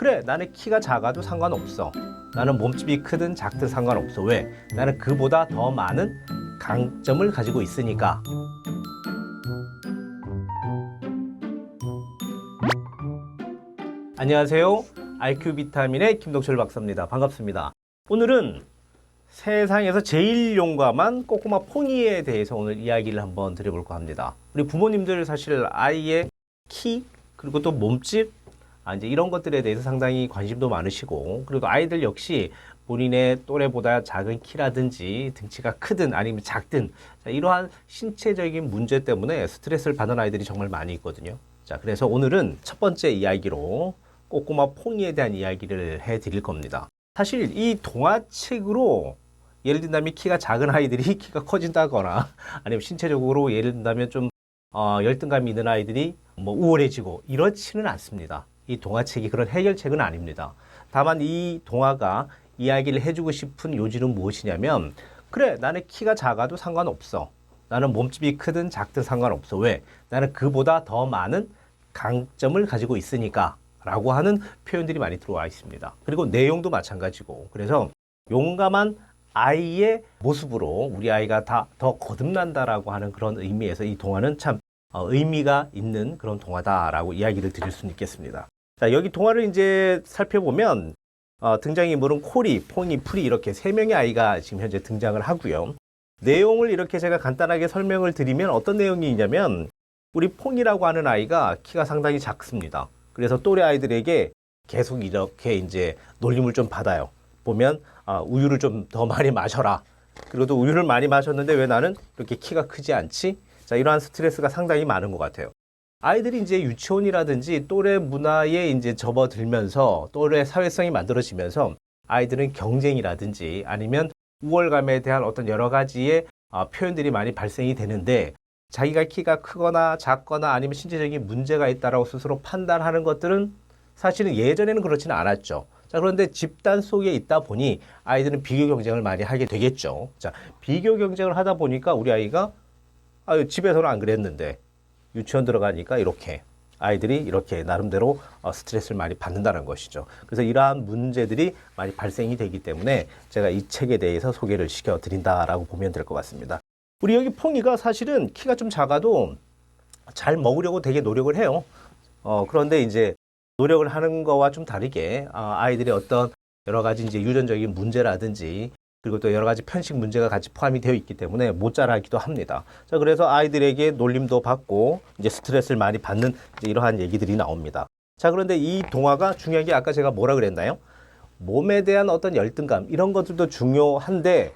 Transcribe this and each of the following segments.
그래 나는 키가 작아도 상관없어. 나는 몸집이 크든 작든 상관없어. 왜? 나는 그보다 더 많은 강점을 가지고 있으니까. 안녕하세요. IQ 비타민의 김동철 박사입니다. 반갑습니다. 오늘은 세상에서 제일 용감한 꼬꼬마 퐁이에 대해서 오늘 이야기를 한번 드려볼까 합니다. 우리 부모님들 사실 아이의 키 그리고 또 몸집 아, 이제 이런 것들에 대해서 상당히 관심도 많으시고 그리고 아이들 역시 본인의 또래보다 작은 키라든지 등치가 크든 아니면 작든 자, 이러한 신체적인 문제 때문에 스트레스를 받는 아이들이 정말 많이 있거든요. 자, 그래서 오늘은 첫 번째 이야기로 꼬꼬마 퐁이에 대한 이야기를 해 드릴 겁니다. 사실 이 동화책으로 예를 든다면 키가 작은 아이들이 키가 커진다거나 아니면 신체적으로 예를 든다면 좀 어, 열등감이 있는 아이들이 뭐 우월해지고 이렇지는 않습니다. 이 동화책이 그런 해결책은 아닙니다. 다만 이 동화가 이야기를 해주고 싶은 요지는 무엇이냐면 그래 나는 키가 작아도 상관없어. 나는 몸집이 크든 작든 상관없어. 왜? 나는 그보다 더 많은 강점을 가지고 있으니까 라고 하는 표현들이 많이 들어와 있습니다. 그리고 내용도 마찬가지고 그래서 용감한 아이의 모습으로 우리 아이가 다 더 거듭난다라고 하는 그런 의미에서 이 동화는 참 어, 의미가 있는 그런 동화다라고 이야기를 드릴 수는 있겠습니다. 자, 여기 동화를 이제 살펴보면 어, 등장인물은 코리, 퐁이, 프리 이렇게 세 명의 아이가 지금 현재 등장을 하고요. 내용을 이렇게 제가 간단하게 설명을 드리면 어떤 내용이 있냐면 우리 퐁이라고 하는 아이가 키가 상당히 작습니다. 그래서 또래 아이들에게 계속 이렇게 이제 놀림을 좀 받아요. 보면 아, 우유를 좀 더 많이 마셔라. 또 우유를 많이 마셨는데 왜 나는 이렇게 키가 크지 않지? 자, 이러한 스트레스가 상당히 많은 것 같아요. 아이들이 이제 유치원이라든지 또래 문화에 이제 접어들면서 또래 사회성이 만들어지면서 아이들은 경쟁이라든지 아니면 우월감에 대한 어떤 여러 가지의 아, 표현들이 많이 발생이 되는데 자기가 키가 크거나 작거나 아니면 신체적인 문제가 있다라고 스스로 판단하는 것들은 사실은 예전에는 그렇지는 않았죠. 자, 그런데 집단 속에 있다 보니 아이들은 비교 경쟁을 많이 하게 되겠죠. 자, 비교 경쟁을 하다 보니까 우리 아이가 아유, 집에서는 안 그랬는데 유치원 들어가니까 이렇게 아이들이 이렇게 나름대로 어, 스트레스를 많이 받는다는 것이죠. 그래서 이러한 문제들이 많이 발생이 되기 때문에 제가 이 책에 대해서 소개를 시켜 드린다라고 보면 될 것 같습니다. 우리 여기 퐁이가 사실은 키가 좀 작아도 잘 먹으려고 되게 노력을 해요. 어, 그런데 이제 노력을 하는 거와 좀 다르게 아, 아이들의 어떤 여러 가지 이제 유전적인 문제라든지 그리고 또 여러 가지 편식 문제가 같이 포함이 되어 있기 때문에 못 자라기도 합니다. 자, 그래서 아이들에게 놀림도 받고 이제 스트레스를 많이 받는 이러한 얘기들이 나옵니다. 자, 그런데 이 동화가 중요한 게 아까 제가 뭐라 그랬나요? 몸에 대한 어떤 열등감 이런 것들도 중요한데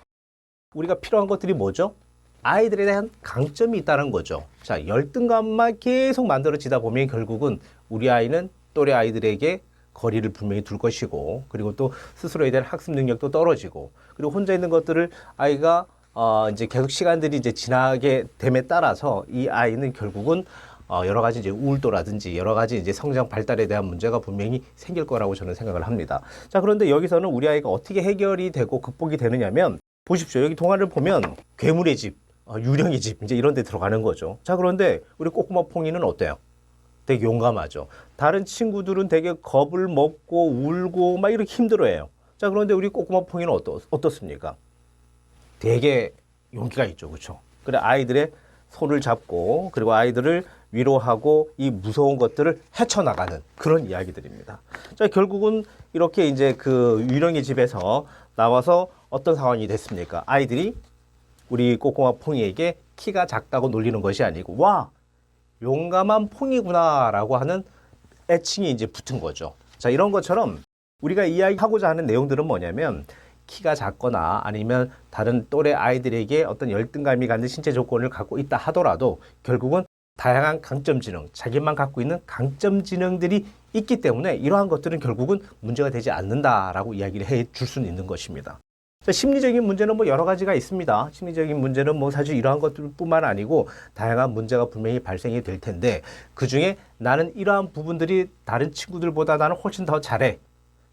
우리가 필요한 것들이 뭐죠? 아이들에 대한 강점이 있다는 거죠. 자, 열등감만 계속 만들어지다 보면 결국은 우리 아이는 또래 아이들에게 거리를 분명히 둘 것이고, 그리고 또 스스로에 대한 학습 능력도 떨어지고, 그리고 혼자 있는 것들을 아이가 어, 이제 계속 시간들이 이제 지나게 됨에 따라서 이 아이는 결국은 어, 여러 가지 이제 우울도라든지 여러 가지 이제 성장 발달에 대한 문제가 분명히 생길 거라고 저는 생각을 합니다. 자, 그런데 여기서는 우리 아이가 어떻게 해결이 되고 극복이 되느냐면 보십시오. 여기 동화를 보면 괴물의 집, 어, 유령의 집 이제 이런 데 들어가는 거죠. 자, 그런데 우리 꼬꼬마 퐁이는 어때요? 되게 용감하죠. 다른 친구들은 되게 겁을 먹고 울고 막 이렇게 힘들어해요. 자, 그런데 우리 꼬꼬마 퐁이는 어떠, 어떻습니까? 되게 용기가 있죠. 그렇죠? 그래 아이들의 손을 잡고 그리고 아이들을 위로하고 이 무서운 것들을 헤쳐나가는 그런 이야기들입니다. 자, 결국은 이렇게 이제 그 유령의 집에서 나와서 어떤 상황이 됐습니까? 아이들이 우리 꼬꼬마 퐁이에게 키가 작다고 놀리는 것이 아니고 와 용감한 퐁이구나라고 하는 애칭이 이제 붙은 거죠. 자 이런 것처럼 우리가 이야기하고자 하는 내용들은 뭐냐면 키가 작거나 아니면 다른 또래 아이들에게 어떤 열등감이 갖는 신체 조건을 갖고 있다 하더라도 결국은 다양한 강점 지능, 자기만 갖고 있는 강점 지능들이 있기 때문에 이러한 것들은 결국은 문제가 되지 않는다라고 이야기를 해 줄 수는 있는 것입니다. 자, 심리적인 문제는 뭐 여러 가지가 있습니다. 심리적인 문제는 뭐 사실 이러한 것들뿐만 아니고 다양한 문제가 분명히 발생이 될 텐데 그 중에 나는 이러한 부분들이 다른 친구들보다 나는 훨씬 더 잘해.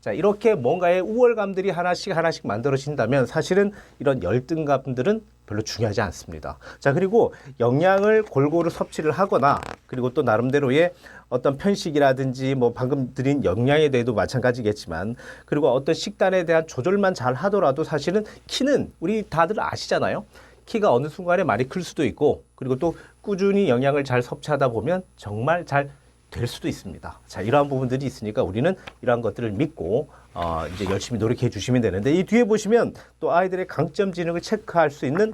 자, 이렇게 뭔가의 우월감들이 하나씩 하나씩 만들어진다면 사실은 이런 열등감들은 별로 중요하지 않습니다. 자, 그리고 영양을 골고루 섭취를 하거나 그리고 또 나름대로의 어떤 편식이라든지 뭐 방금 드린 영양에 대해도 마찬가지겠지만 그리고 어떤 식단에 대한 조절만 잘 하더라도 사실은 키는 우리 다들 아시잖아요. 키가 어느 순간에 많이 클 수도 있고 그리고 또 꾸준히 영양을 잘 섭취하다 보면 정말 잘 될 수도 있습니다. 자, 이러한 부분들이 있으니까 우리는 이러한 것들을 믿고 어, 이제 열심히 노력해 주시면 되는데 이 뒤에 보시면 또 아이들의 강점 지능을 체크할 수 있는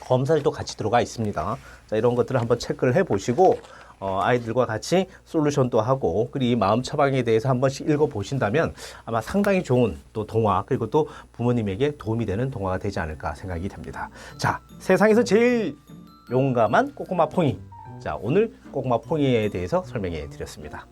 검사들도 같이 들어가 있습니다. 자, 이런 것들을 한번 체크를 해 보시고 어, 아이들과 같이 솔루션도 하고 그리고 이 마음 처방에 대해서 한 번씩 읽어 보신다면 아마 상당히 좋은 또 동화 그리고 또 부모님에게 도움이 되는 동화가 되지 않을까 생각이 됩니다. 자, 세상에서 제일 용감한 꼬꼬마 퐁이. 자, 오늘 꼬꼬마 퐁이에 대해서 설명해 드렸습니다.